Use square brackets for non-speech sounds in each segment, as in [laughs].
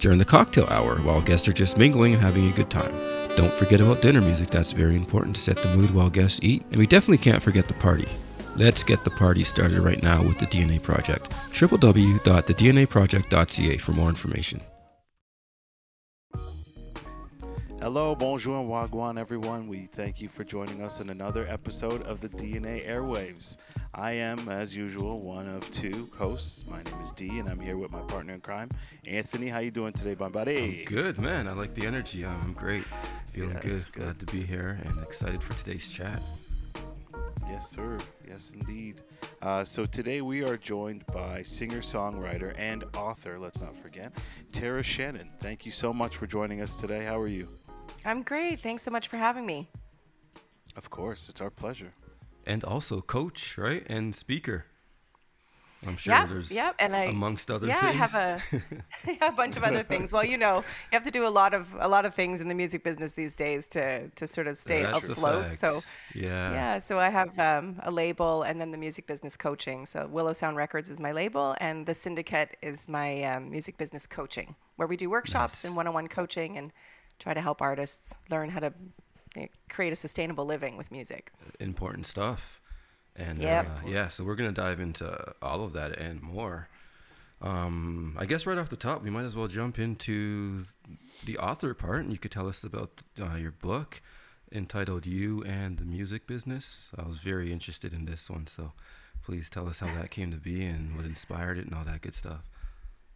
During the cocktail hour, while guests are just mingling and having a good time. Don't forget about dinner music, that's very important to set the mood while guests eat. And we definitely can't forget the party. Let's get the party started right now with the DNA Project. www.thednaproject.ca for more information. Hello, bonjour, and wagwan, everyone. We thank you for joining us in another episode of the DNA Airwaves. I am, as usual, one of two hosts. My name is D, and I'm here with my partner in crime, Anthony. How you doing today, my buddy? Good, man. I like the energy. I'm great. Feeling Yeah, good. good. Glad to be here and excited for today's chat. Yes, sir. Yes, indeed. Uh, so today we are joined by singer-songwriter and author. Let's not forget, Tara Shannon. Thank you so much for joining us today. How are you? I'm great. Thanks so much for having me. Of course, it's our pleasure. And also coach, right? And speaker. I'm sure yeah, there's yeah, and I amongst other yeah, things. I have a, [laughs] [laughs] a bunch of other things. Well, you know, you have to do a lot of a lot of things in the music business these days to to sort of stay That's afloat. So yeah. yeah, so I have um, a label and then the music business coaching. So Willow Sound Records is my label, and the Syndicut is my um, music business coaching, where we do workshops Nice. and one-on-one coaching and try to help artists learn how to you know, create a sustainable living with music. important stuff. And Yep. uh, yeah, so we're gonna dive into all of that and more. Um, I guess right off the top, we might as well jump into the author part, and you could tell us about uh, your book entitled "You and the Music Business." I was very interested in this one, so please tell us how that came to be and what inspired it and all that good stuff.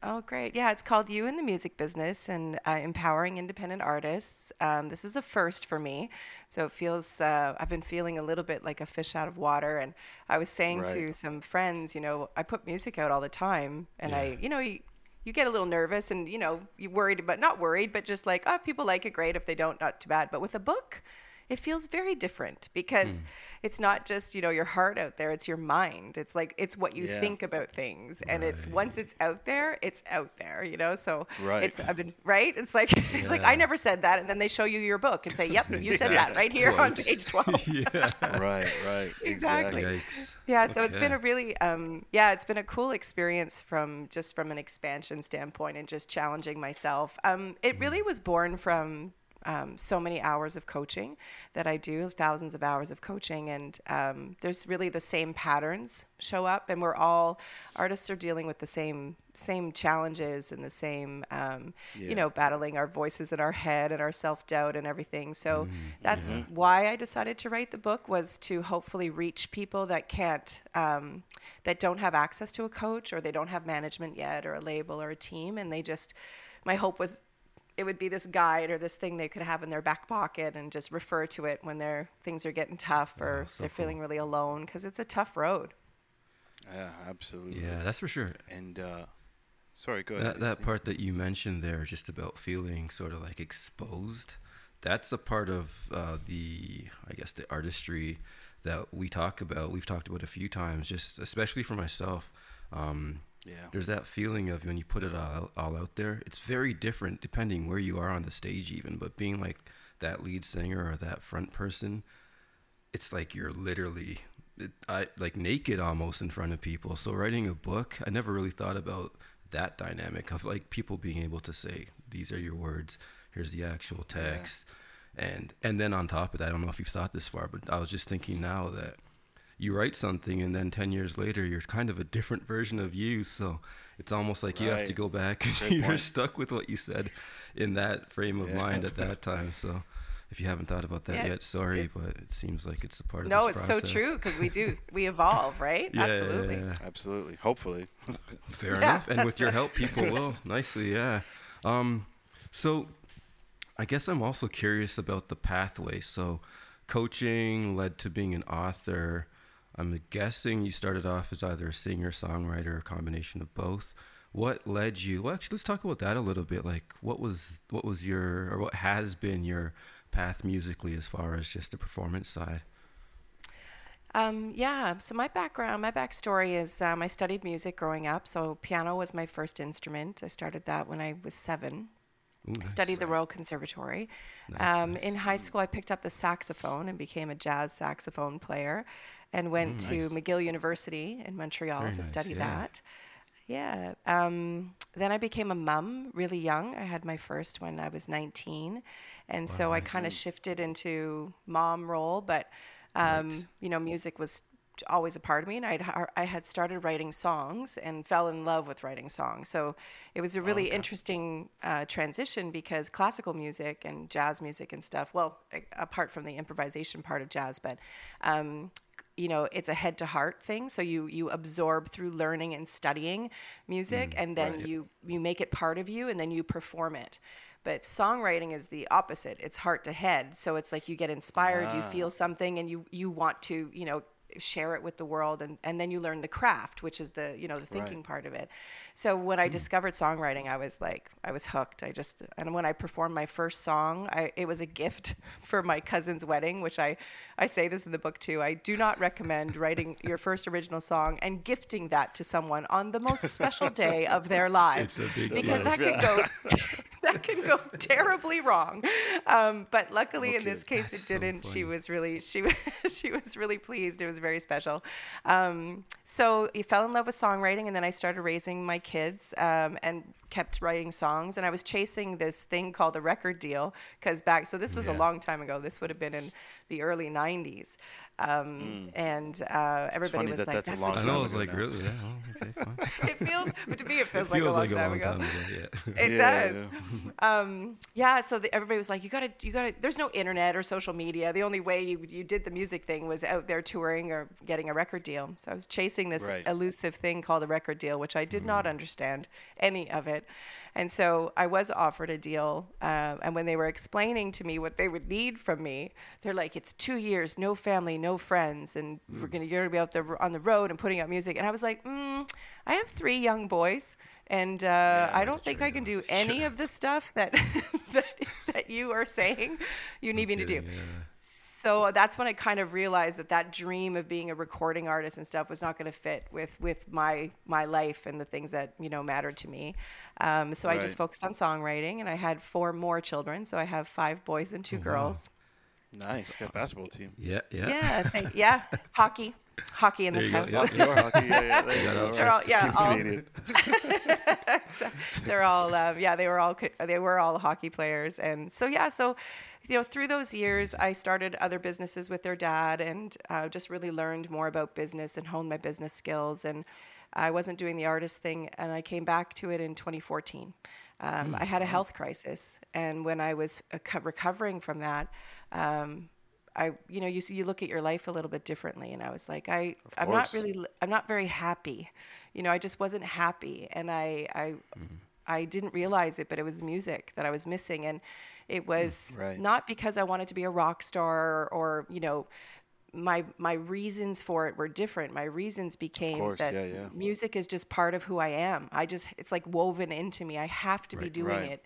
Oh, great. Yeah, it's called You in the Music Business and uh, Empowering Independent Artists. Um, this is a first for me. So it feels, uh, I've been feeling a little bit like a fish out of water. And I was saying to some friends, you know, I put music out all the time and Yeah. I, you know, you, you get a little nervous and, you know, you're worried but not worried, but just like, oh, if people like it, great. If they don't, not too bad. But with a book, it feels very different because Hmm. it's not just you know your heart out there it's your mind it's like it's what you Yeah. think about things and it's once it's out there it's out there you know so Right. it's i've been right it's like [laughs] it's like i never said that and then they show you your book and say yep you said [laughs] that right here on page 12 [laughs] yeah. Right, right. Exactly. Yikes. yeah so it's been a really um, yeah it's been a cool experience from just from an expansion standpoint and just challenging myself um, it really was born from um, so many hours of coaching that I do, thousands of hours of coaching, and um, there's really the same patterns show up, and we're all artists are dealing with the same same challenges and the same um, Yeah. you know battling our voices in our head and our self doubt and everything. So Mm-hmm. that's why I decided to write the book was to hopefully reach people that can't um, that don't have access to a coach or they don't have management yet or a label or a team, and they just my hope was it would be this guide or this thing they could have in their back pocket and just refer to it when their things are getting tough or Oh, so they're feeling really alone because it's a tough road. Yeah, absolutely. Yeah, that's for sure. And uh, sorry, go ahead. That that part that you mentioned there, just about feeling sort of like exposed, that's a part of uh, the, I guess, the artistry that we talk about. We've talked about a few times, just especially for myself. Um, Yeah. there's that feeling of when you put it all, all out there. It's very different depending where you are on the stage, even. But being like that lead singer or that front person, it's like you're literally it, I like naked almost in front of people. So writing a book, I never really thought about that dynamic of like people being able to say these are your words, here's the actual text. And and then on top of that, I don't know if you've thought this far, but I was just thinking now that you write something and then 10 years later you're kind of a different version of you so it's almost like you have to go back [laughs] you're point. stuck with what you said in that frame of Yeah. mind at that time so if you haven't thought about that Yeah, yet sorry it's- but it seems like it's a part of No, this it's so true because we do we evolve, right? [laughs] Yeah, yeah, Absolutely. yeah. Absolutely. Hopefully. [laughs] Fair Yeah, enough. And with your help, people will nicely. Yeah. Um, so I guess I'm also curious about the pathway. So coaching led to being an author. I'm guessing you started off as either a singer, songwriter, or a combination of both. what led you? Well, actually, let's talk about that a little bit. Like, what was what was your or what has been your path musically as far as just the performance side? Um, yeah, so my background, my backstory is um, I studied music growing up. So piano was my first instrument. I started that when I was seven. Ooh, I studied the Royal Conservatory. Nice, um, nice. In high school, I picked up the saxophone and became a jazz saxophone player, and went Mm, to. McGill University in Montreal Very to nice, study yeah. that. Yeah. Um, then I became a mum really young. I had my first when I was 19. And so I kind of shifted into mom role, but, um, you know, music was always a part of me. And I'd, I had started writing songs and fell in love with writing songs. So it was a really interesting uh, transition because classical music and jazz music and stuff, well, a- apart from the improvisation part of jazz, but um, you know it's a head to heart thing. So you you absorb through learning and studying music mm, and then right. you you make it part of you and then you perform it. But songwriting is the opposite. It's heart to head. So it's like you get inspired you ah. feel something and you you want to you know share it with the world and, and then you learn the craft which is the you know the thinking part of it. So when i discovered songwriting i was like i was hooked. I just and when i performed my first song I, it was a gift [laughs] for my cousin's wedding which i i say this in the book too i do not recommend writing [laughs] your first original song and gifting that to someone on the most special [laughs] day of their lives. It's a big because deal. that can go that can go terribly wrong. Um, but luckily in this case it That's so didn't. She was really she was she was really pleased. It was very special. Um, so I fell in love with songwriting and then I started raising my kids um, and kept writing songs. And I was chasing this thing called a record deal because back so this was a long time ago. This would have been in the early 90s um, and uh, everybody funny was that like that's a that's long what I time know. I was like, now. really? Yeah. oh, okay, [laughs] fine. it feels but to me it feels, It feels like like a long time ago Yeah. [laughs] it Yeah, does. [laughs] Um, yeah. So the, everybody was like, you gotta, you gotta. There's no internet or social media. The only way you you did the music thing was out there touring or getting a record deal. So I was chasing this Right. elusive thing called a record deal, which I did not understand any of it. And so I was offered a deal. Uh, and when they were explaining to me what they would need from me, they're like, it's two years, no family, no friends, and we're gonna you're gonna be out there on the road and putting out music. And I was like, mm, I have three young boys, and uh, I don't think I can do [laughs] any of the stuff that [laughs] that that you are saying you need me to do. Yeah. So that's when I kind of realized that that dream of being a recording artist and stuff was not going to fit with with my my life and the things that you know mattered to me. Um, so I just focused on songwriting, and I had four more children. So I have five boys and Oh, two girls. Nice. Got a basketball team. Yeah. Yeah. Yeah, thank, [laughs] yeah, hockey, hockey in There this you house. yeah. Your hockey, yeah, yeah, there you go. [laughs] They're all- yeah, all- Canadian. [laughs] they're all um, yeah they were all they were all hockey players and so yeah so you know through those years i started other businesses with their dad and uh, just really learned more about business and honed my business skills and i wasn't doing the artist thing and i came back to it in 2014 um, i had a health crisis and when i was uh, co- recovering from that um, I, you know, you you look at your life a little bit differently, and I was like, I, I'm not really, I'm not very happy. You know, I just wasn't happy, and I, I, I didn't realize it, but it was music that I was missing, and it was Right. not because I wanted to be a rock star or, or you know, my my reasons for it were different. My reasons became course, that yeah, yeah. music is just part of who I am. I just, it's like woven into me. I have to be doing Right. it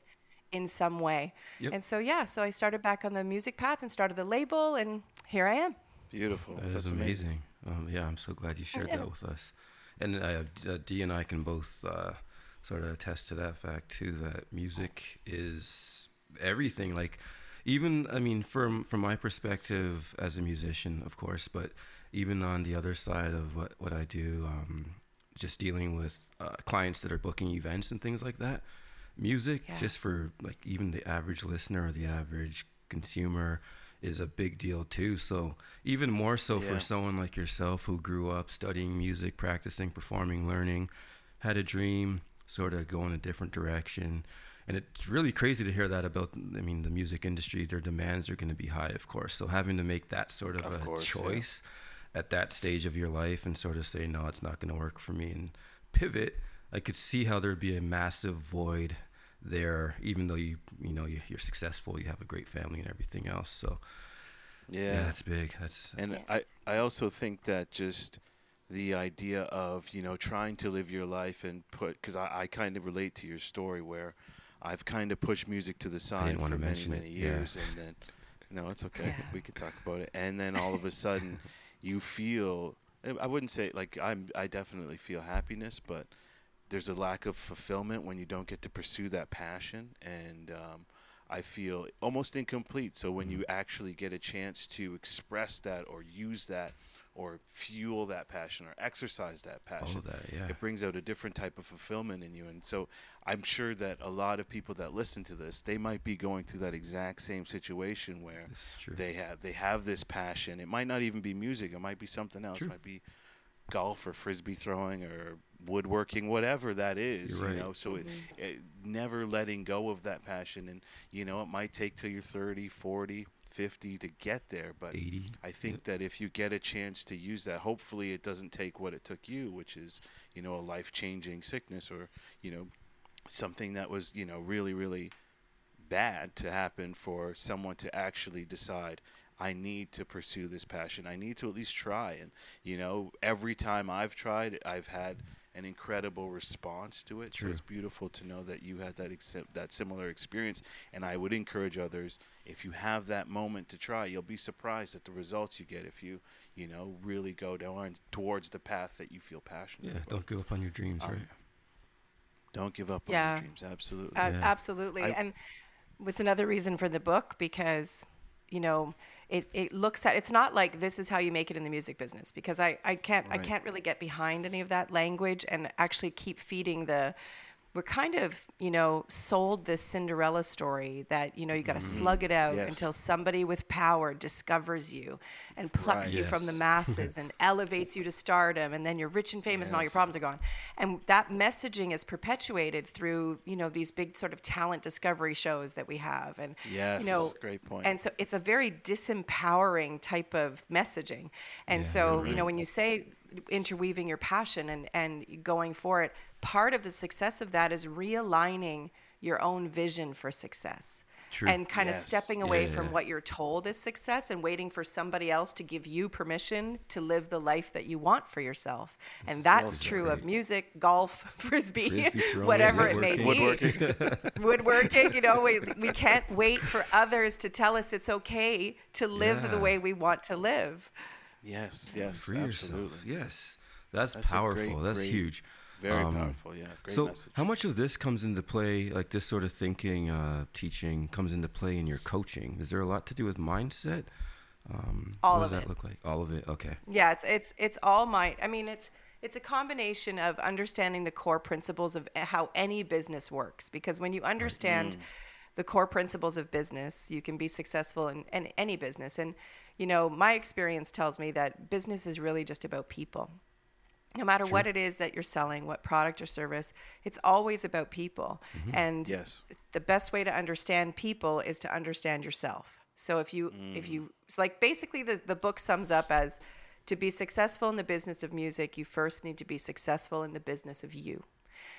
in some way. Yep. And so yeah, so I started back on the music path and started the label, and here I am. Beautiful. That That's is amazing. Um, yeah, I'm so glad you shared that with us. And uh, D- uh, Dee and I can both uh, sort of attest to that fact too. That music is everything. Like, even I mean, from from my perspective as a musician, of course, but even on the other side of what what I do, um, just dealing with uh, clients that are booking events and things like that. Music, Yeah. just for like even the average listener or the average consumer, is a big deal too. So even more so Yeah. for someone like yourself who grew up studying music, practicing, performing, learning, had a dream, sort of go in a different direction. And it's really crazy to hear that about. I mean, the music industry. Their demands are going to be high, of course. So having to make that sort of, Of a course, yeah. choice at that stage of your life and sort of say, no, it's not going to work for me, and pivot. I could see how there'd be a massive void there, even though you you know you, you're successful, you have a great family and everything else. So Yeah. yeah, that's big. That's And Yeah. I, I also think that just the idea of you know trying to live your life and put because I, I kind of relate to your story where I've kind of pushed music to the side for many mention it, many yeah. years and then no it's okay Yeah. we could talk about it and then all of a sudden [laughs] you feel I- I wouldn't say like I'm I definitely feel happiness but there's a lack of fulfillment when you don't get to pursue that passion and um, I feel almost incomplete. So when you actually get a chance to express that or use that or fuel that passion or exercise that passion, All of that, yeah. it brings out a different type of fulfillment in you. And so I'm sure that a lot of people that listen to this, they might be going through that exact same situation where This is true. they have they have this passion. It might not even be music. It might be something else. True. It might be golf or frisbee throwing or woodworking, whatever that is. You're right. You know, so it, mm-hmm. it never letting go of that passion, and you know, it might take till you're 30, 40, 50 to get there, but 80. I think that if you get a chance to use that, hopefully it doesn't take what it took you, which is you know a life changing sickness or you know something that was you know really really bad to happen for someone to actually decide I need to pursue this passion. I need to at least try. And you know, every time I've tried, I've had an incredible response to it. True. So it's beautiful to know that you had that ex- that similar experience. And I would encourage others if you have that moment to try, you'll be surprised at the results you get if you you know really go down towards the path that you feel passionate Yeah, about. don't give up on your dreams, Um, right? Don't give up on your dreams. Absolutely. Uh, Yeah. Absolutely. I- and what's another reason for the book because you know it, it looks at it's not like this is how you make it in the music business because I, I can't I can't really get behind any of that language and actually keep feeding the we're kind of you know sold this Cinderella story that you know you got to slug it out Mm-hmm. Yes. until somebody with power discovers you and plucks Right. you from the masses and [laughs] elevates you to stardom and then you're rich and famous and all your problems are gone and that messaging is perpetuated through you know these big sort of talent discovery shows that we have and Yes, you know great point. and so it's a very disempowering type of messaging and so you know when you say interweaving your passion and and going for it part of the success of that is realigning your own vision for success True. and kind Yes. of stepping away Yeah, from yeah. what you're told is success and waiting for somebody else to give you permission to live the life that you want for yourself. And that's so true great. of music, golf, [laughs] frisbee, Frisbee throwing, whatever it may be. [laughs] Woodworking, you know, we, we can't wait for others to tell us it's okay to live the way we want to live. yes, yes, Free absolutely. yourself. Yes. That's, That's powerful. great, That's great- huge. Very Um, powerful. Yeah, great so, message. how much of this comes into play, like this sort of thinking, uh, teaching, comes into play in your coaching? Is there a lot to do with mindset? Um, All what does that it. look like? All of it. Okay. Yeah, it's it's it's all my. I mean, it's it's a combination of understanding the core principles of how any business works. Because when you understand the core principles of business, you can be successful in, in any business. And you know, my experience tells me that business is really just about people. No matter what it is that you're selling, what product or service, it's always about people. Mm-hmm. And Yes. the best way to understand people is to understand yourself. So if you if mm. you it's like basically the the book sums up as to be successful in the business of music, you first need to be successful in the business of you.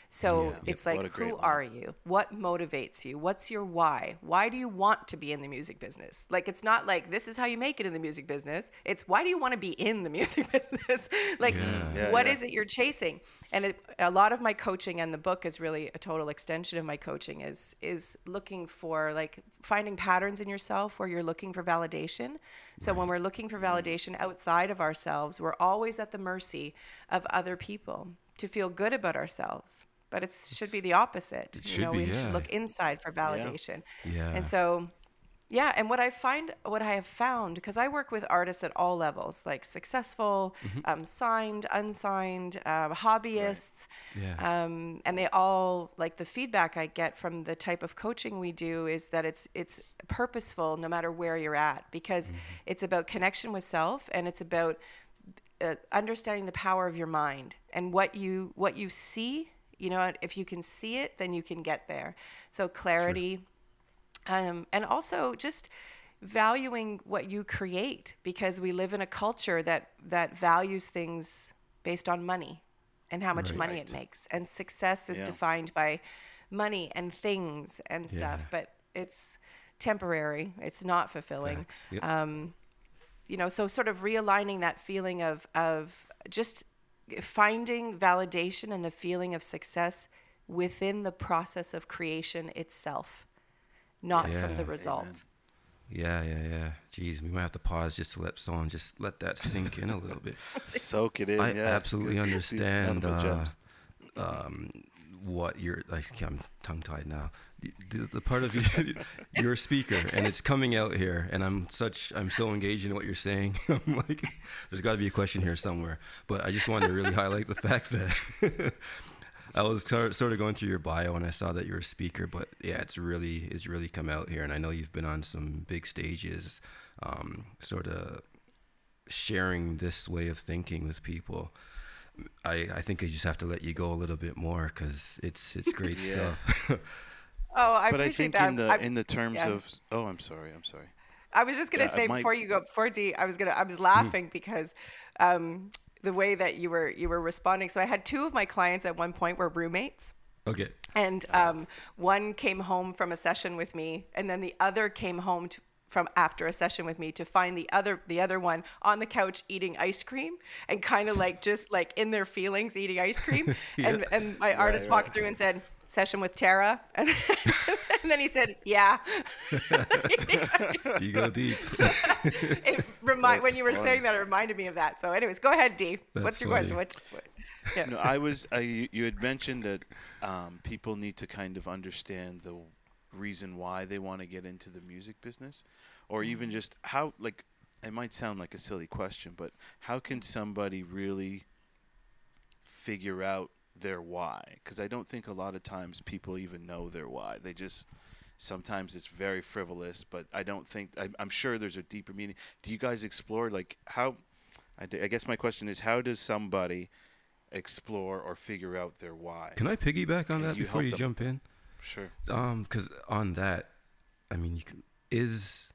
So Yeah. it's Yep, like what a great who line. are you? What motivates you? What's your why? Why do you want to be in the music business? Like it's not like this is how you make it in the music business. It's why do you want to be in the [laughs] music business? [laughs] like Yeah. what Yeah, is it you're chasing? And it, a lot of my coaching and the book is really a total extension of my coaching is is looking for like finding patterns in yourself where you're looking for validation. So when we're looking for mm. validation outside of ourselves, we're always at the mercy of other people to feel good about ourselves. But it should be the opposite. It you should know, be, we should look inside for validation. Yeah. And so yeah, and what I find, what I have found, because I work with artists at all levels, like successful, Mm-hmm. um, signed, unsigned, um, hobbyists, Yeah. um, and they all like the feedback I get from the type of coaching we do is that it's it's purposeful no matter where you're at because Mm-hmm. it's about connection with self and it's about uh, understanding the power of your mind and what you what you see. You know, if you can see it, then you can get there. So clarity um, and also just valuing what you create because we live in a culture that that values things based on money and how much Right. money it makes and success is Yeah. defined by money and things and stuff Yeah. but it's temporary it's not fulfilling. Yep. um, you know so sort of realigning that feeling of of just finding validation and the feeling of success within the process of creation itself, not from the result. Yeah, yeah, yeah. Jeez, we might have to pause just to let someone just let that sink in a little bit. [laughs] Soak it in. I yeah. absolutely understand uh, um, what you're like. I'm tongue tied now. The, the part of [laughs] you, you're a speaker, and it's coming out here, and I'm such, I'm so engaged in what you're saying. [laughs] I'm like, there's got to be a question here somewhere. But I just wanted to really highlight the fact that [laughs] I was sort of going through your bio, and I saw that you're a speaker. But yeah, it's really, it's really come out here, and I know you've been on some big stages, um, sort of sharing this way of thinking with people. I, I think I just have to let you go a little bit more because it's it's great stuff. Oh, I but I appreciate think that. in the I'm- in the terms yeah. of oh, I'm sorry, I'm sorry. I was just gonna Yeah, say might- before you go before D, I was gonna I was laughing because um, the way that you were you were responding. So I had two of my clients at one point were roommates. okay. And um, one came home from a session with me, and then the other came home to, from after a session with me to find the other the other one on the couch eating ice cream and kind of like just like in their feelings eating ice cream. [laughs] And and my artist right. walked through and said, "Session with Tara," and, [laughs] and then he said, "Yeah." [laughs] You go deep. it remind when you were funny. saying that, it reminded me of that. So, anyways, go ahead, D. That's What's your funny. question? What? what yeah. No, I was. I, you you had mentioned that um, people need to kind of understand the reason why they want to get into the music business, or even just how. Like, it might sound like a silly question, but how can somebody really figure out their why? Because I don't think a lot of times people even know their why. They just sometimes it's very frivolous, but I don't think I, I'm sure there's a deeper meaning. Do you guys explore like how? I, d- I guess my question is how does somebody explore or figure out their why? Can I piggyback on that you before you them? jump in? Sure. Um, because on that, I mean, you can, is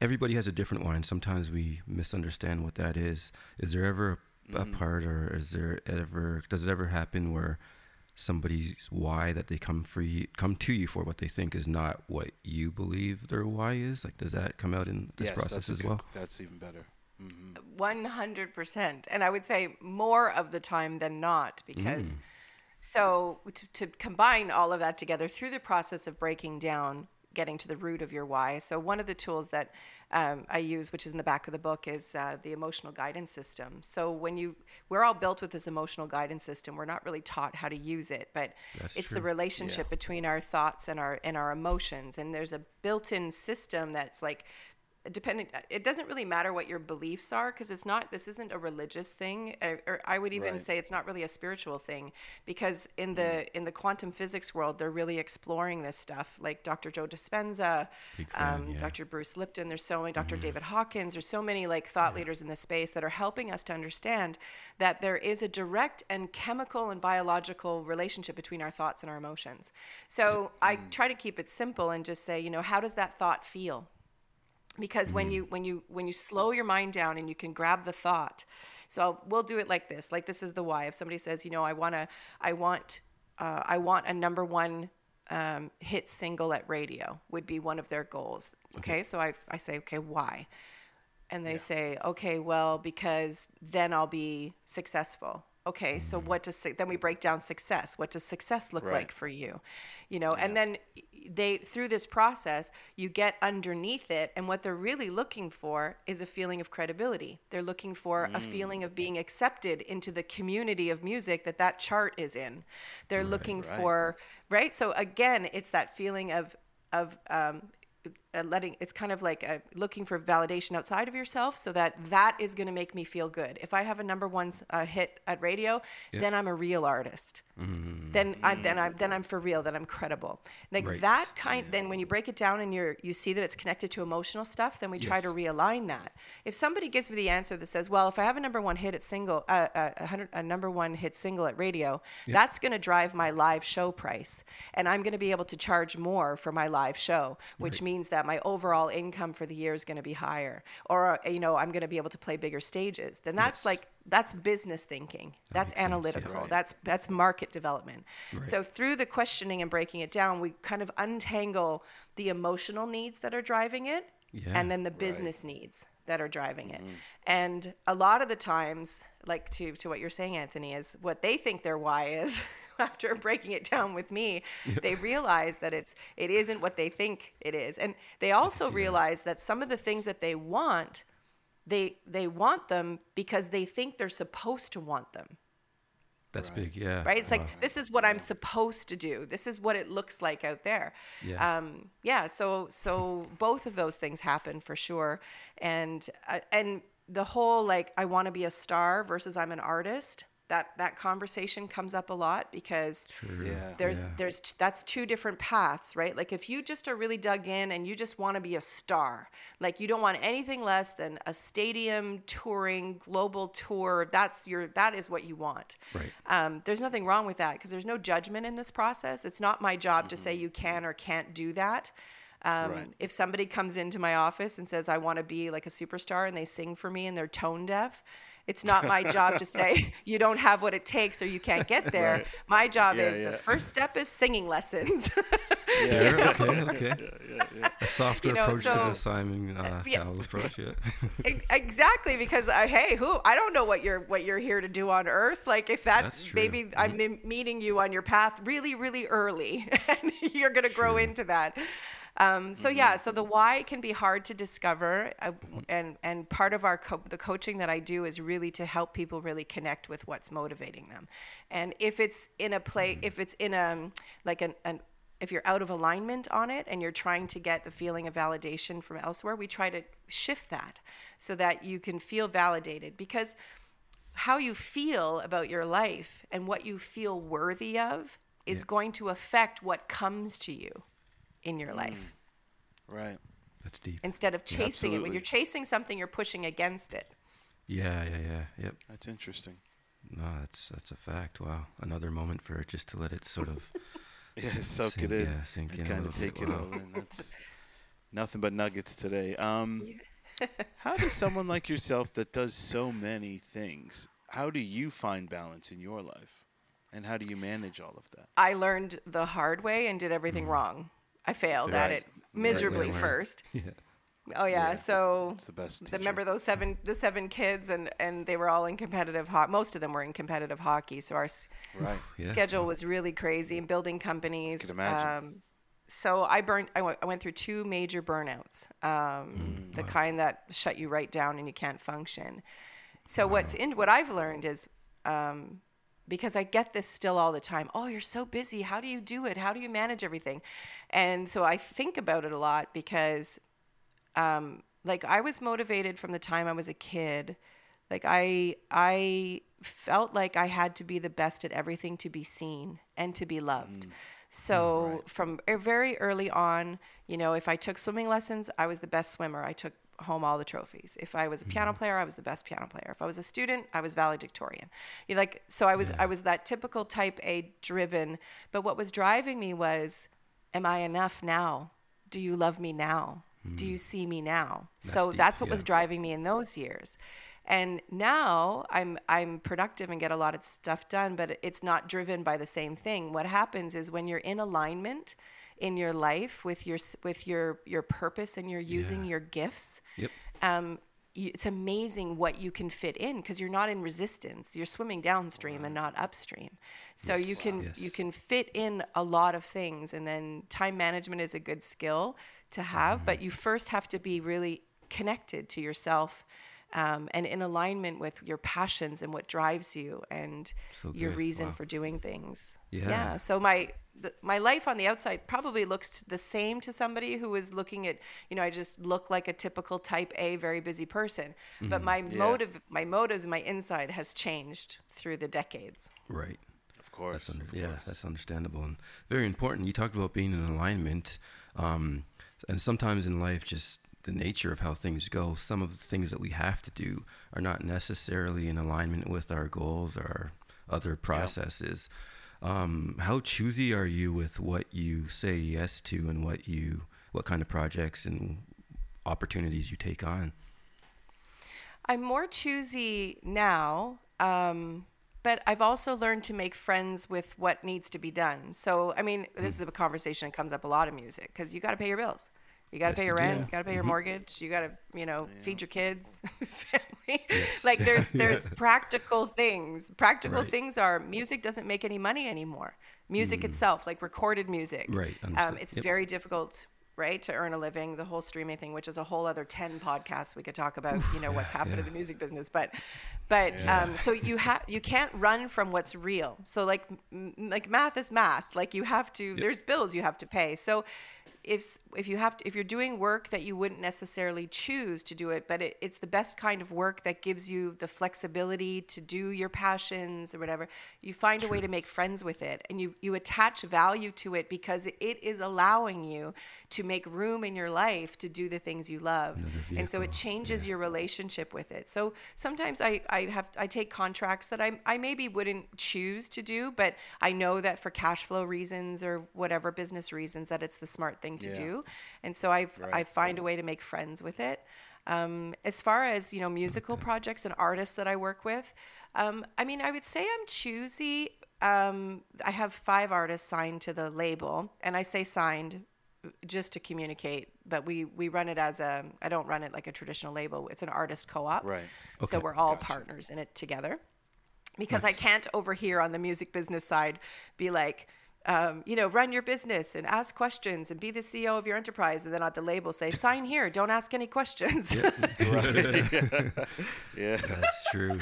everybody has a different one. Sometimes we misunderstand what that is. Is there ever a, a Mhm. part, or is there ever does it ever happen where somebody's why that they come for you, come to you for what they think is not what you believe their why is? Like, does that come out in this yes, process as good- well? That's even better. hmm One hundred percent, and I would say more of the time than not, because so to, to combine all of that together through the process of breaking down, getting to the root of your why. So one of the tools that um, I use, which is in the back of the book, is uh, the emotional guidance system. So when you, we're all built with this emotional guidance system. We're not really taught how to use it, but That's it's the true. relationship between our thoughts and our and our emotions. And there's a built-in system that's like depending it doesn't really matter what your beliefs are because it's not this isn't a religious thing or i would even Right. say it's not really a spiritual thing because in the mm. in the quantum physics world they're really exploring this stuff like dr joe dispenza fan, um, yeah. dr bruce lipton there's so many dr mm-hmm. david hawkins there's so many like thought leaders in this space that are helping us to understand that there is a direct and chemical and biological relationship between our thoughts and our emotions. So i mm. try to keep it simple and just say you know how does that thought feel because when you when you when you slow your mind down and you can grab the thought so we'll do it like this like this is the why. If somebody says you know i want to i want uh, i want a number one um, hit single at radio would be one of their goals. Okay, so I, I say okay why? And they say okay well because then i'll be successful. Okay so what does then we break down success. What does success look Right. like for you? You know and then they through this process you get underneath it and what they're really looking for is a feeling of credibility. They're looking for a feeling of being accepted into the community of music that that chart is in. They're looking right. for right? So again it's that feeling of of um, uh, letting it's kind of like uh looking for validation outside of yourself so that that is going to make me feel good. If i have a number one uh, hit at radio then i'm a real artist. Then I, then i'm then i'm for real then i'm credible. Like Right. that kind then when you break it down and you're you see that it's connected to emotional stuff then we try to realign that. If somebody gives me the answer that says well if i have a number one hit at single uh, uh, a, hundred, a number one hit single at radio that's going to drive my live show price and i'm going to be able to charge more for my live show which means that my overall income for the year is going to be higher or you know i'm going to be able to play bigger stages then that's Yes. like that's business thinking that's makes sense, yeah. analytical Right. that's that's market development so through the questioning and breaking it down we kind of untangle the emotional needs that are driving it Yeah. and then the business needs that are driving it. Mm-hmm. And a lot of the times, like to to what you're saying, Anthony, is what they think their why is. [laughs] After breaking it down with me, they realize that it's it isn't what they think it is, and they also realize that some of the things that they want, they they want them because they think they're supposed to want them That's big. Yeah. right? It's Wow. like this is what I'm supposed to do. This is what it looks like out there. Yeah. Um, yeah. So so [laughs] both of those things happen for sure, and uh, and the whole like I want to be a star versus I'm an artist. That that conversation comes up a lot because Yeah. there's Yeah. there's that's two different paths right like if you just are really dug in and you just want to be a star like you don't want anything less than a stadium touring global tour that's your that is what you want Right. um, there's nothing wrong with that because there's no judgment in this process it's not my job to say you can or can't do that um, Right. if somebody comes into my office and says i want to be like a superstar and they sing for me and they're tone deaf it's not my job to say [laughs] you don't have what it takes or you can't get there. Right. My job Yeah, is yeah. the first step is singing lessons. [laughs] Yeah, okay, okay. A softer You know, approach to so- the Simon uh, Yeah. Cowell approach, yeah. Exactly because I, hey, who I don't know what you're what you're here to do on Earth. Like if that's, That's true. maybe I'm meeting you on your path really really early, [laughs] and you're gonna grow into that. Um, so yeah, so the why can be hard to discover, uh, and and part of our co- the coaching that I do is really to help people really connect with what's motivating them, and if it's in a play, if it's in a like an, an if you're out of alignment on it and you're trying to get the feeling of validation from elsewhere, we try to shift that so that you can feel validated. Because how you feel about your life and what you feel worthy of is going to affect what comes to you in your life Right. That's deep. instead of chasing it. When you're chasing something, you're pushing against it. Yeah, yeah, yeah. Yep. That's interesting. No, that's that's a fact. Wow. Another moment for it just to let it sort of [laughs] Yeah, soak Sink- it in. yeah, sink and in a kind of little bit. take it Wow. all in. That's [laughs] nothing but nuggets today. Um, [laughs] how does someone like yourself that does so many things, how do you find balance in your life? And how do you manage all of that? I learned the hard way and did everything wrong. I failed at it miserably Right. first. [laughs] yeah. Oh yeah, Yeah. so It's the best teacher. remember those seven the seven kids and and they were all in competitive hockey. Most of them were in competitive hockey, so our Right. Yeah. schedule was really crazy and building companies. Imagine. Um, so I burned. I went, I went through two major burnouts, um, Mm, the kind that shut you right down and you can't function. So what's in what I've learned is um, because I get this still all the time. Oh, you're so busy. How do you do it? How do you manage everything? And so I think about it a lot because um, like I was motivated from the time I was a kid. Like I I felt like I had to be the best at everything to be seen and to be loved. So from e- very early on, you know, if I took swimming lessons, I was the best swimmer. I took home all the trophies. If I was a piano mm-hmm. player, I was the best piano player. If I was a student, I was valedictorian. You like so I was I was that typical type A driven, but what was driving me was am I enough now? Do you love me now? Do you mm. see me now? so deep, that's what was driving me in those years. And now I'm I'm productive and get a lot of stuff done, but it's not driven by the same thing. What happens is when you're in alignment in your life with your with your your purpose and you're using Yeah. your gifts, Yep. um, you, it's amazing what you can fit in because you're not in resistance. You're swimming downstream and not upstream. So you can you can fit in a lot of things, and then time management is a good skill to have. But you first have to be really connected to yourself. Um, and in alignment with your passions and what drives you and So your reason Wow. for doing things. Yeah. So my the, my life on the outside probably looks the same to somebody who is looking at you know I just look like a typical type A very busy person, but my motive my motives my inside has changed through the decades. Right. Of course. That's under, of yeah, course. that's understandable and very important. You talked about being in alignment, um, and sometimes in life, just the nature of how things go. Some of the things that we have to do are not necessarily in alignment with our goals or our other processes. Um, how choosy are you with what you say yes to and what you, what kind of projects and opportunities you take on? I'm more choosy now, um, but I've also learned to make friends with what needs to be done. So, I mean, this is a conversation that comes up a lot in music because you got to pay your bills. You got to Yes, pay your rent. Yeah. You got to pay your mortgage. You got to, you know, feed your kids, [laughs] family. Yes. Like there's [laughs] there's practical things. Practical Right. things are music doesn't make any money anymore. Music itself, like recorded music, Mm. Right, Um, it's Yep. very difficult, right, to earn a living. The whole streaming thing, which is a whole other ten podcasts we could talk about. you know what's [laughs] happened to the music business, but but um, so you have you can't run from what's real. So like m- like math is math. Like you have to. There's bills you have to pay. So if if you have to, if you're doing work that you wouldn't necessarily choose to do it, but it, it's the best kind of work that gives you the flexibility to do your passions or whatever. You find a way to make friends with it, and you you attach value to it because it is allowing you to make room in your life to do the things you love, and so it changes your relationship with it. So sometimes I I have I take contracts that I I maybe wouldn't choose to do, but I know that for cash flow reasons or whatever business reasons that it's the smart thing to Yeah. do. And so I I Right, find a way to make friends with it. Um, as far as you know, musical projects and artists that I work with, um, I mean, I would say I'm choosy. Um, I have five artists signed to the label, and I say signed just to communicate. But we we run it as a. I don't run it like a traditional label. It's an artist co-op. Right. So we're all partners in it together because I can't over here on the music business side be like, um, you know, run your business and ask questions and be the CEO of your enterprise, and then at the label say, sign here, don't ask any questions. Yeah. [laughs] [laughs] [laughs] That's true.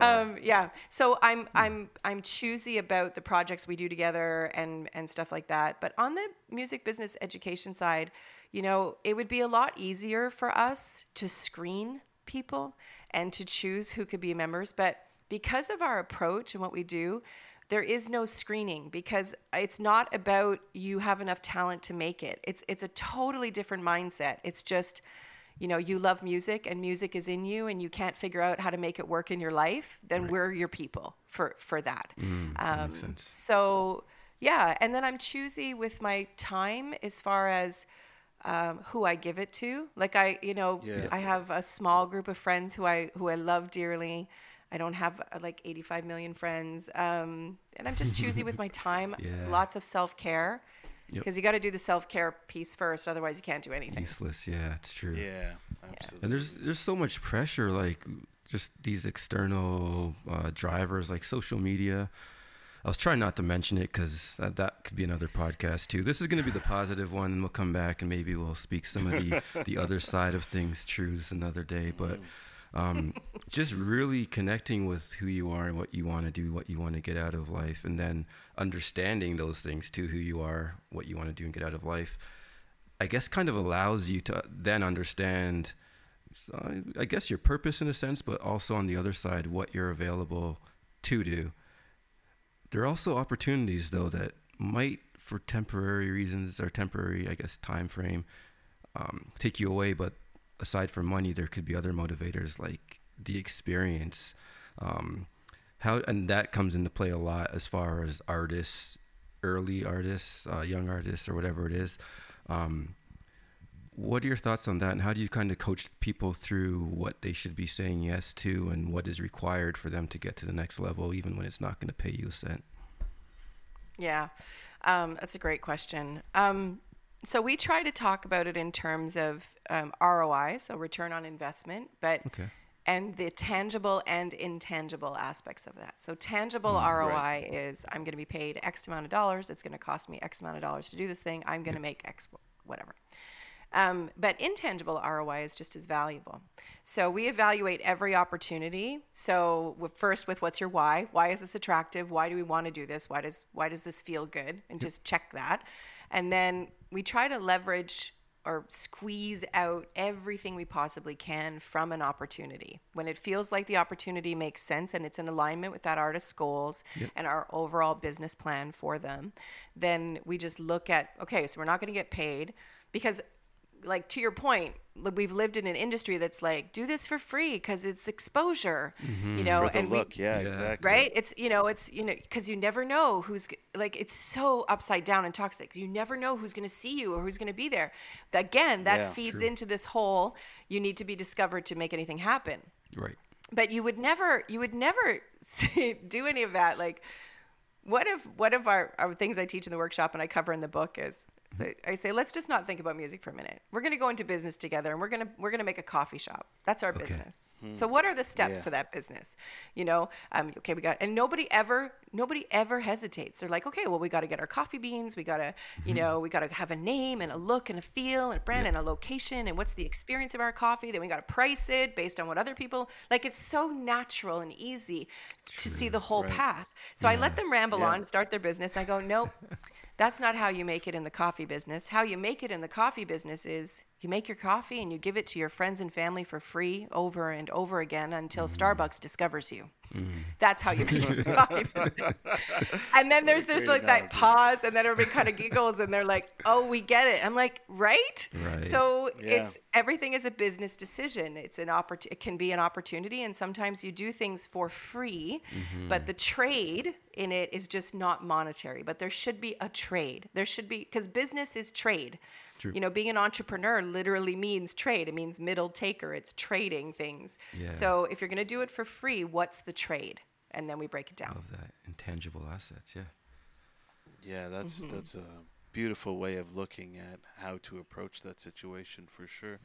um, yeah. So I'm I'm I'm choosy about the projects we do together and and stuff like that. But on the music business education side, you know, it would be a lot easier for us to screen people and to choose who could be members. But because of our approach and what we do, there is no screening because it's not about you have enough talent to make it. It's it's a totally different mindset. It's just you know you love music and music is in you and you can't figure out how to make it work in your life then we're your people for for that um, so yeah and then i'm choosy with my time as far as um, who i give it to like i you know Yeah. i have a small group of friends who i who i love dearly i don't have uh, like 85 million friends um, and i'm just choosy with my [laughs] time Yeah. lots of self-care Yep. because you got to do the self-care piece first otherwise you can't do anything Useless. Yeah, it's true. Yeah. Absolutely. And there's there's so much pressure, like just these external uh, drivers, like social media. I was trying not to mention it because that, that could be another podcast too. This is going to be the positive one, and we'll come back and maybe we'll speak some of the [laughs] the other side of things, truths, another day. But um, just really connecting with who you are and what you want to do, what you want to get out of life, and then understanding those things too, who you are, what you want to do and get out of life. I guess kind of allows you to then understand, I guess your purpose in a sense, but also on the other side, what you're available to do. There are also opportunities though that might, for temporary reasons or temporary, I guess, time frame, um, take you away. But aside from money, there could be other motivators like the experience. Um, how and that comes into play a lot as far as artists, early artists, uh, young artists, or whatever it is. Um, what are your thoughts on that, and how do you kind of coach people through what they should be saying yes to, and what is required for them to get to the next level, even when it's not going to pay you a cent? Yeah, um, that's a great question. Um, so we try to talk about it in terms of um, ROI, so return on investment, but Okay. and the tangible and intangible aspects of that. So tangible Mm, ROI right. is I'm going to be paid X amount of dollars. It's going to cost me X amount of dollars to do this thing. I'm going to make X whatever. Um, but intangible ROI is just as valuable. So we evaluate every opportunity. So first, with what's your why? Why is this attractive? Why do we want to do this? Why does why does this feel good? And just check that. And then we try to leverage or squeeze out everything we possibly can from an opportunity. When it feels like the opportunity makes sense and it's in alignment with that artist's goals and our overall business plan for them, then we just look at okay, so we're not going to get paid because like to your point, we've lived in an industry that's like do this for free because it's exposure, you mm-hmm. know, For the and we, yeah, Yeah. exactly. right it's you know it's you know because you never know who's like it's so upside down and toxic you never know who's going to see you or who's going to be there again that Yeah, feeds true. into this whole you need to be discovered to make anything happen Right. but you would never you would never [laughs] say, do any of that like one of one of our, our things I teach in the workshop and I cover in the book is So I say, let's just not think about music for a minute. We're going to go into business together, and we're going to we're going to make a coffee shop. That's our business. So what are the steps Yeah. to that business? You know, um, okay, we got, and nobody ever nobody ever hesitates. They're like, okay, well, we got to get our coffee beans. We got to, you know, we got to have a name and a look and a feel and a brand and a location and what's the experience of our coffee. Then we got to price it based on what other people like. It's so natural and easy to see the whole path. So I let them ramble Yeah. on, start their business. I go, nope. [laughs] That's not how you make it in the coffee business. How you make it in the coffee business is you make your coffee and you give it to your friends and family for free over and over again until Starbucks discovers you. That's how you make it in [laughs] coffee. And then there's there's like that pause and then everybody kind of giggles and they're like, "Oh, we get it." I'm like, "Right?" Right. So Yeah. it's everything is a business decision. It's an oppor- it can be an opportunity and sometimes you do things for free, but the trade in it is just not monetary, but there should be a trade. There should be cuz business is trade. True. You know, being an entrepreneur literally means trade. It means middle taker. It's trading things. Yeah. So if you're going to do it for free, what's the trade? And then we break it down. Of that intangible assets, yeah. Yeah, that's Mm-hmm. that's a beautiful way of looking at how to approach that situation for sure.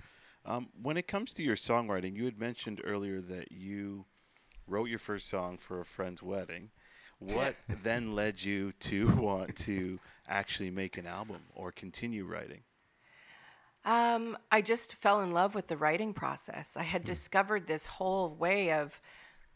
Um, when it comes to your songwriting, you had mentioned earlier that you wrote your first song for a friend's wedding. What [laughs] then led you to want to actually make an album or continue writing? Um, I just fell in love with the writing process. I had discovered this whole way of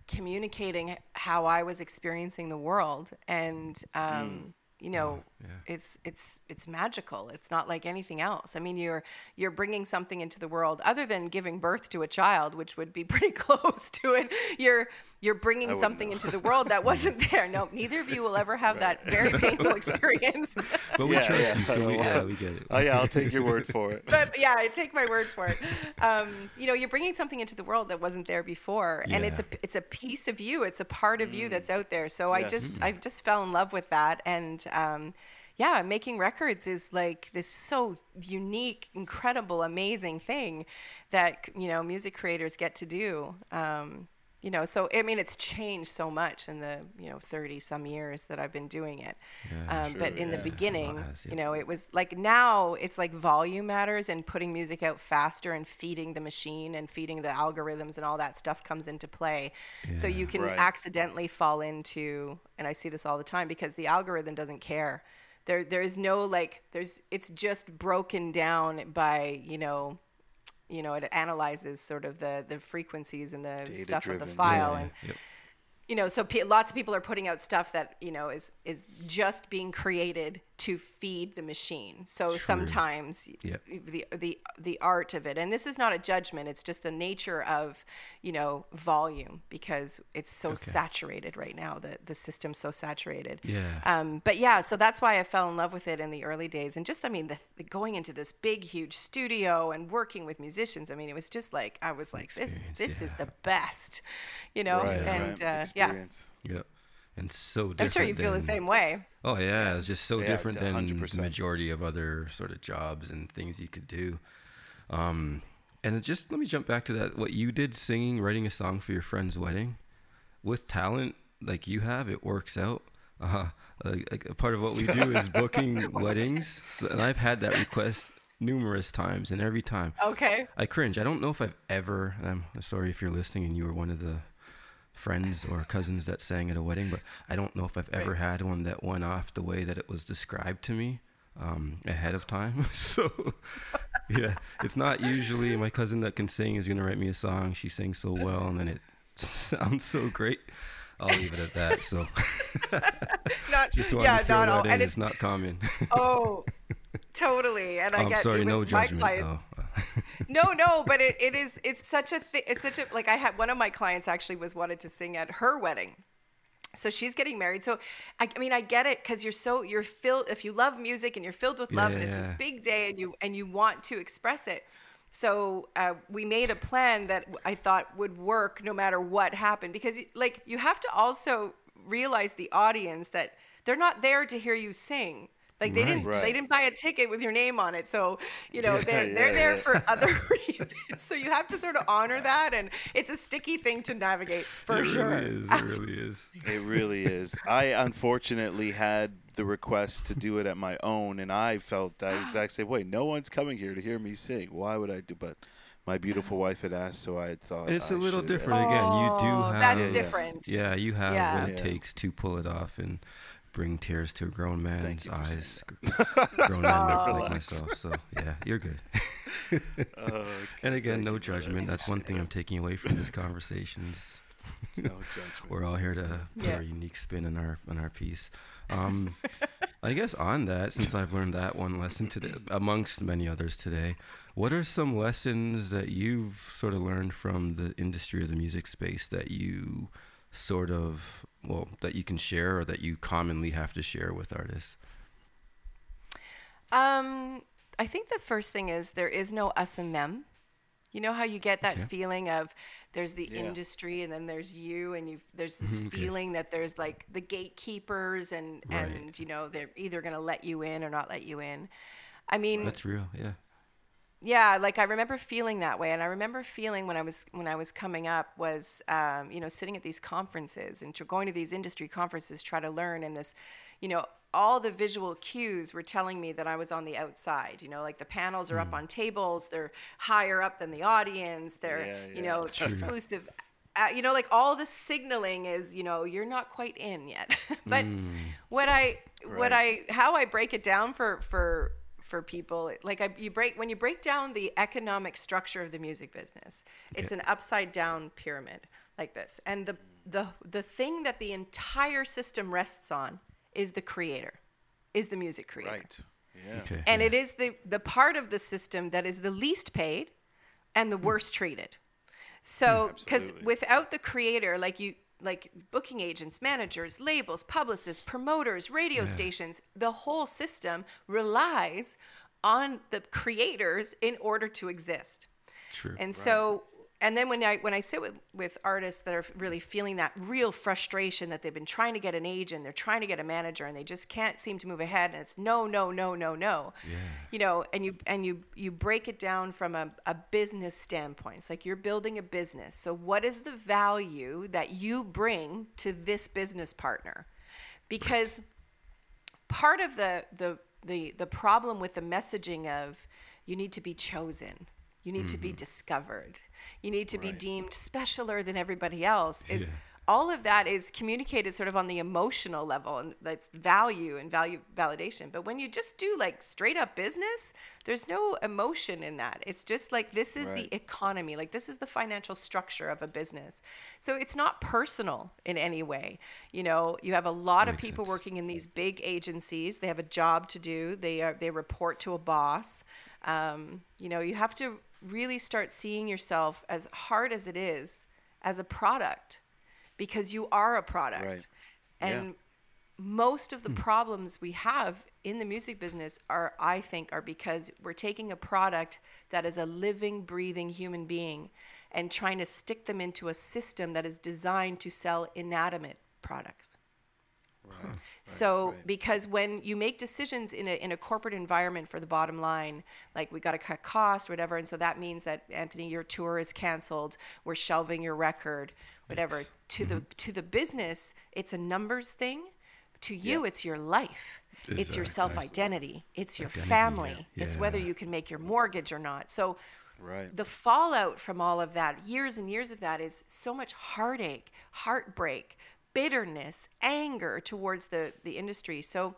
communicating how I was experiencing the world, and um, you know, yeah it's it's it's magical. It's not like anything else. I mean, you're you're bringing something into the world other than giving birth to a child, which would be [laughs] pretty close to it. You're you're bringing something know. into the world that wasn't [laughs] there. No, neither of you will ever have that very [laughs] painful experience. But we Yeah, trust yeah, you, so we, yeah, we get it. Oh yeah, I'll take your word for it. but yeah, I take my word for it. Um, you know, you're bringing something into the world that wasn't there before, and it's a it's a piece of you. It's a part of you that's out there. So I Yes. just I just fell in love with that, and um, yeah, making records is like this so unique, incredible, amazing thing that you know music creators get to do. Um, you know, so I mean, it's changed so much in the you know 30 some years that I've been doing it. Yeah, um, but sure, in the beginning, has, you know, it was like now it's like volume matters and putting music out faster and feeding the machine and feeding the algorithms and all that stuff comes into play. So you can Right. accidentally fall into, and I see this all the time because the algorithm doesn't care. There, there is no like, there's, it's just broken down by, you know, you know, it analyzes sort of the the frequencies and the stuff of the file yeah, and yep. you know so pe- lots of people are putting out stuff that you know is is just being created to feed the machine so sometimes Yep. the the the art of it and this is not a judgment it's just the nature of you know volume because it's so saturated right now the the system's so saturated Yeah. um, but yeah, so that's why I fell in love with it in the early days, and just I mean, the, the going into this big, huge studio and working with musicians. I mean, it was just like I was like, this, Experience, this is yeah. the best, you know. Right, and right. uh, yeah, Yep. And so different. I'm sure you feel the same way. Oh yeah, it's just so Yeah, different than 100%. the majority of other sort of jobs and things you could do. Um, and just let me jump back to that. What you did, singing, writing a song for your friend's wedding, with talent like you have, it works out. Uh, like, a part of what we do is [laughs] booking weddings, so, and I've had that request numerous times, and every time Okay. I cringe. I don't know if I've ever. and I'm sorry if you're listening and you were one of the friends or cousins that sang at a wedding, but I don't know if I've ever Right. had one that went off the way that it was described to me um, ahead of time. [laughs] so, yeah, it's not usually my cousin that can sing is going to write me a song. She sings so well, and then it sounds so great. I'll leave it at that. So, [laughs] Not [laughs] just yeah, not all, and It's it's not common. oh, totally. And I I'm get sorry, no my judgment clients- though. no, [laughs] no, but it, it is it's such a thing it's such a like I had one of my clients actually was wanted to sing at her wedding. So she's getting married. So I, I mean I get it cuz you're so you're filled if you love music and you're filled with love and it's this big day and you and you want to express it. So uh, we made a plan that I thought would work no matter what happened because like you have to also realize the audience that they're not there to hear you sing. Like they didn't Right. they didn't buy a ticket with your name on it. So, you know, Yeah, they're yeah, they're there yeah. for [laughs] other [laughs] reasons. So you have to sort of honor that and it's a sticky thing to navigate for it sure. really is. It really is. It really is. I unfortunately had the request to do it at my own, and I felt that exact same way. No one's coming here to hear me sing. Why would I do? But my beautiful wife had asked, so I thought It's a I little should, uh, different. Again, you do Oh, have. that's Yeah, yeah. different. Yeah, you have Yeah. what it Yeah. takes to pull it off and bring tears to a grown man's you for saying eyes. [laughs] grown man like [laughs] myself. So yeah, you're good. Uh, [laughs] and again, no judgment. That's one thing I'm taking away from this conversations. no judgment. We're all here to put Yeah. our unique spin on our on our piece. Um, I guess on that, since I've learned that one lesson today, amongst many others today, what are some lessons that you've sort of learned from the industry or the music space that you sort of well that you can share or that you commonly have to share with artists? Um, I think the first thing is there is no us and them. You know how you get that Okay. feeling of there's the Yeah. industry and then there's you and you there's this okay. feeling that there's like the gatekeepers and Right. and you know they're either going to let you in or not let you in. I mean, That's real, yeah. Yeah like i remember feeling that way and i remember feeling when i was when i was coming up was um, you know sitting at these conferences and going to these industry conferences try to learn and this you know all the visual cues were telling me that i was on the outside you know like the panels are up on tables they're higher up than the audience they're Yeah, you yeah. know exclusive uh, you know like all the signaling is you know you're not quite in yet. [laughs] But what i what i how i break it down for for for people like I, you break when you break down the economic structure of the music business it's an upside down pyramid like this and the the the thing that the entire system rests on is the creator is the music creator Right. Yeah. Okay. and yeah. it is the the part of the system that is the least paid and the hmm. worst treated so because without the creator like you like booking agents managers labels publicists promoters radio stations the whole system relies on the creators in order to exist. True. and so and then when I when I sit with with artists that are really feeling that real frustration that they've been trying to get an agent, they're trying to get a manager, and they just can't seem to move ahead, and it's no, no, no, no, no. Yeah. You know, and you and you you break it down from a, a business standpoint. It's like you're building a business. So what is the value that you bring to this business partner? Because part of the the the the problem with the messaging of you need to be chosen you need to be mm-hmm. discovered you need to be deemed specialer than everybody else is Yeah. all of that is communicated sort of on the emotional level and that's value and value validation. But when you just do like straight up business there's no emotion in that. It's just like this is Right. the economy. Like this is the financial structure of a business. So it's not personal in any way. You know you have a lot of people sense. working in these big agencies. They have a job to do. They are they report to a boss. Um, you know you have to really start seeing yourself as hard as it is as a product because you are a product Right. Yeah. and most of the hmm. problems we have in the music business are i think are because we're taking a product that is a living breathing human being and trying to stick them into a system that is designed to sell inanimate products Right. so right. because when you make decisions in a in a corporate environment for the bottom line, like we got to cut costs, whatever, and so that means that Anthony, your tour is canceled. We're shelving your record, whatever. To the mm-hmm. to the business, it's a numbers thing. To you, it's your life. It's your self identity. It's your Identity, family. yeah. It's whether you can make your mortgage or not. So Right. the fallout from all of that, years and years of that, is so much heartache, heartbreak, bitterness, anger towards the the industry. So,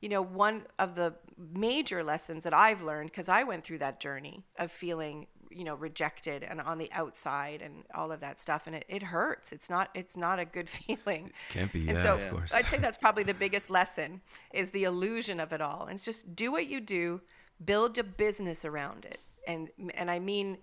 you know, one of the major lessons that I've learned because I went through that journey of feeling, you know, rejected and on the outside and all of that stuff, and it, it hurts. It's not it's not a good [laughs] feeling. Can't be, And yeah, so of course. I'd say that's probably the [laughs] biggest lesson is the illusion of it all. And it's just do what you do, build a business around it. And and I mean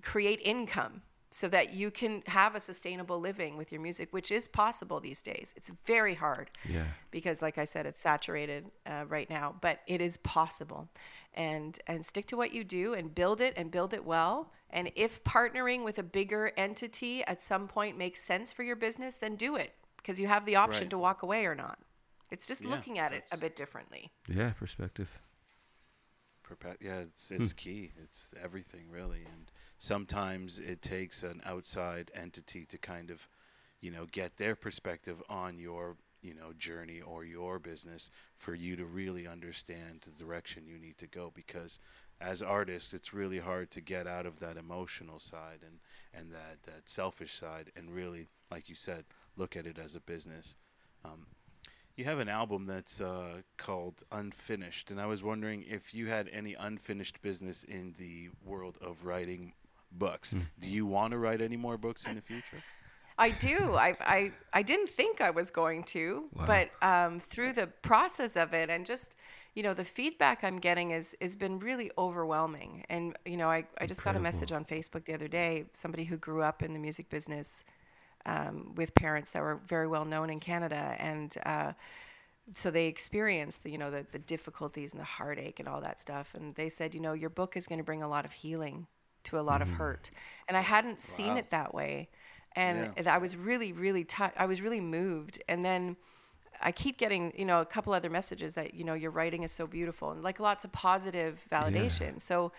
create income so that you can have a sustainable living with your music, which is possible these days. It's very hard Yeah. because, like I said, it's saturated uh, right now, but it is possible. And and stick to what you do and build it and build it well. And if partnering with a bigger entity at some point makes sense for your business, then do it because you have the option Right. to walk away or not. It's just Yeah, looking at it a bit differently. Yeah, perspective. Perpe- yeah, it's it's key. It's everything really, and sometimes it takes an outside entity to kind of, you know, get their perspective on your you know journey or your business for you to really understand the direction you need to go. Because as artists it's really hard to get out of that emotional side and and that that selfish side and really like you said look at it as a business. Um, you have an album that's uh, called Unfinished, and I was wondering if you had any unfinished business in the world of writing books. Do you want to write any more books in the future? I do. I, I I didn't think I was going to, Wow. but um, through the process of it and just you know the feedback I'm getting is has been really overwhelming. And you know I, I just got a message on Facebook the other day. Somebody who grew up in the music business um, with parents that were very well known in Canada, and uh, so they experienced the you know the, the difficulties and the heartache and all that stuff. And they said, you know, your book is going to bring a lot of healing to a lot of mm. hurt. And I hadn't seen Wow. it that way and Yeah. I was really, really, tou I was really moved. And then I keep getting, you know, a couple other messages that you know your writing is so beautiful and like lots of positive validation. So,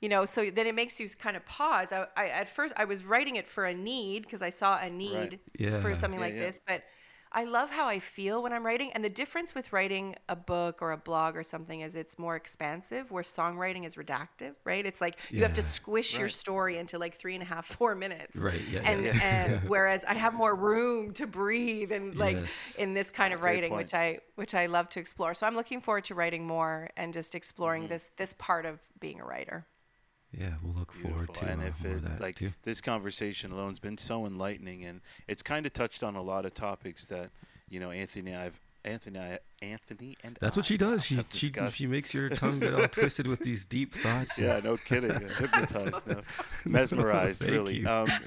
you know, so then it makes you kind of pause. I, I at first I was writing it for a need because I saw a need Yeah. for something Yeah, like yeah. this, but. I love how I feel when I'm writing. And the difference with writing a book or a blog or something is it's more expansive, where songwriting is redactive, right? It's like you have to Yeah. squish your story into like three and a half, four minutes Right, yeah, and, yeah, and [laughs] whereas I have more room to breathe and like Yes. in this kind of Great writing, point. which I which I love to explore. So I'm looking forward to writing more and just exploring Mm-hmm. this this part of being a writer. Yeah, we'll look forward Beautiful. to and uh, if it that like too. this conversation alone's been so enlightening, and it's kind of touched on a lot of topics that you know Anthony, and I've Anthony, I, Anthony, and That's what I she does. She she discussed. she makes your tongue get all twisted with these deep thoughts. Yeah, no kidding. [laughs] Hypnotized, no. [laughs] mesmerized, really. Um, [laughs]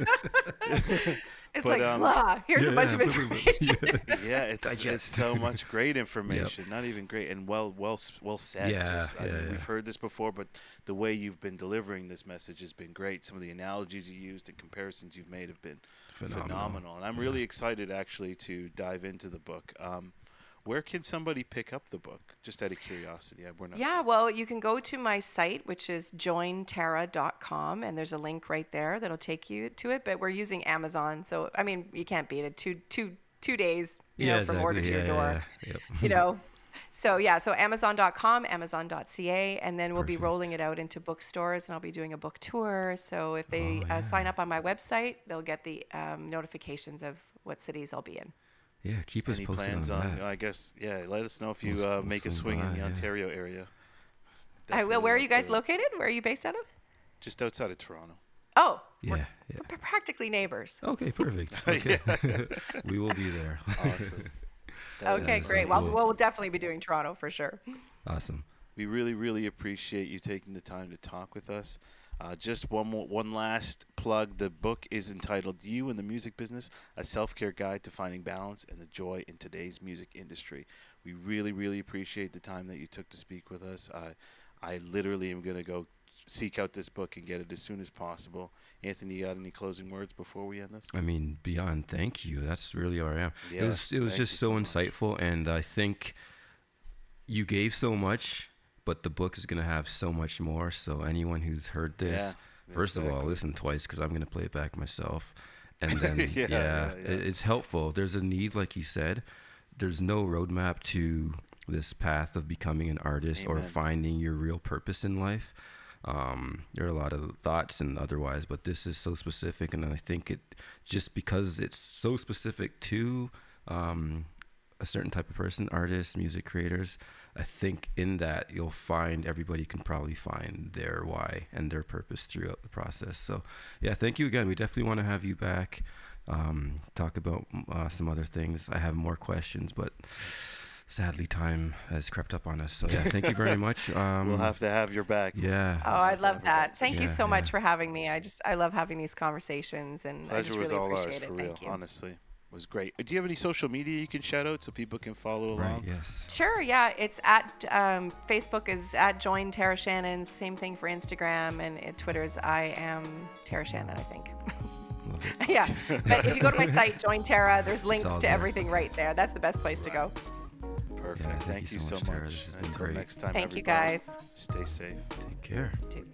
It's But, like um, blah, here's a bunch of yeah, boom, boom, boom. information. yeah, it's, it's so much great information. Not even great and well, well, well said. Yeah, Just, I yeah, mean, yeah. We've heard this before, but the way you've been delivering this message has been great. Some of the analogies you used and comparisons you've made have been Phenomenal. phenomenal. And I'm really excited actually to dive into the book. Um, where can somebody pick up the book? Just out of curiosity. I- We're not Yeah, well, you can go to my site, which is jointara.com, and there's a link right there that'll take you to it. But we're using Amazon, so I mean, you can't beat it. Two, two, two days, you yeah, know, from order to exactly. your door. yeah, yeah. Yep. you know [laughs] so yeah so amazon.com amazon.ca and then we'll be rolling it out into bookstores and i'll be doing a book tour so if they Oh, uh, sign up on my website they'll get the um, notifications of what cities i'll be in Yeah, keep us Any posted plans on, on? that. I guess yeah. Let us know if you We'll s- uh, we'll make a swing swing in the yeah. Ontario area. I will. where are you guys love to- located where are you based out of Just outside of Toronto. oh Yeah, we're, yeah. we're practically neighbors Okay, perfect. [laughs] Okay. [laughs] we will be there. Awesome. [laughs] That okay is great so well cool. we'll definitely be doing toronto for sure awesome. We really, really appreciate you taking the time to talk with us. Uh, just one more, one last plug. The book is entitled "You and the Music Business: A Self-Care Guide to Finding Balance and the Joy in Today's Music Industry." We really, really appreciate the time that you took to speak with us. I, I literally am going to go seek out this book and get it as soon as possible. Anthony, you got any closing words before we end this? I mean, beyond thank you. That's really all I am. Yeah, it was it was just so, so much. insightful, and I think you gave so much, but the book is gonna have so much more. So anyone who's heard this, Yeah, first of all, exactly. listen twice because I'm gonna play it back myself, and [laughs] then Yeah, yeah, yeah, yeah. it's helpful. There's a need, like you said. There's no roadmap to this path of becoming an artist or finding your real purpose in life. Um, there are a lot of thoughts and otherwise, but this is so specific, and I think it just because it's so specific to um, a certain type of person, artists, music creators. I think in that you'll find everybody can probably find their why and their purpose throughout the process. So, yeah, thank you again. We definitely want to have you back. Um, talk about uh, some other things. I have more questions, but sadly, time has crept up on us. So, yeah, thank you very [laughs] much. Um, we'll have to have your back. yeah. oh i love that thank Yeah, you so yeah. much for having me i just i love having these conversations and i just Pleasure was really all ours appreciate for it real. thank you Honestly, it was great. Do you have any social media you can shout out so people can follow Right. along? Yes. Sure, yeah. It's at um, Facebook is at Join Tara Shannon. Same thing for Instagram and uh, Twitter's I am Tara Shannon. I think. Love [laughs] yeah, but if you go to my site, Join Tara, there's links to there. everything right there. That's the best place to go. Perfect. Yeah, thank, you so much. Tara. This has been Until great. next time, Thank you guys. Stay safe. Take care. Too.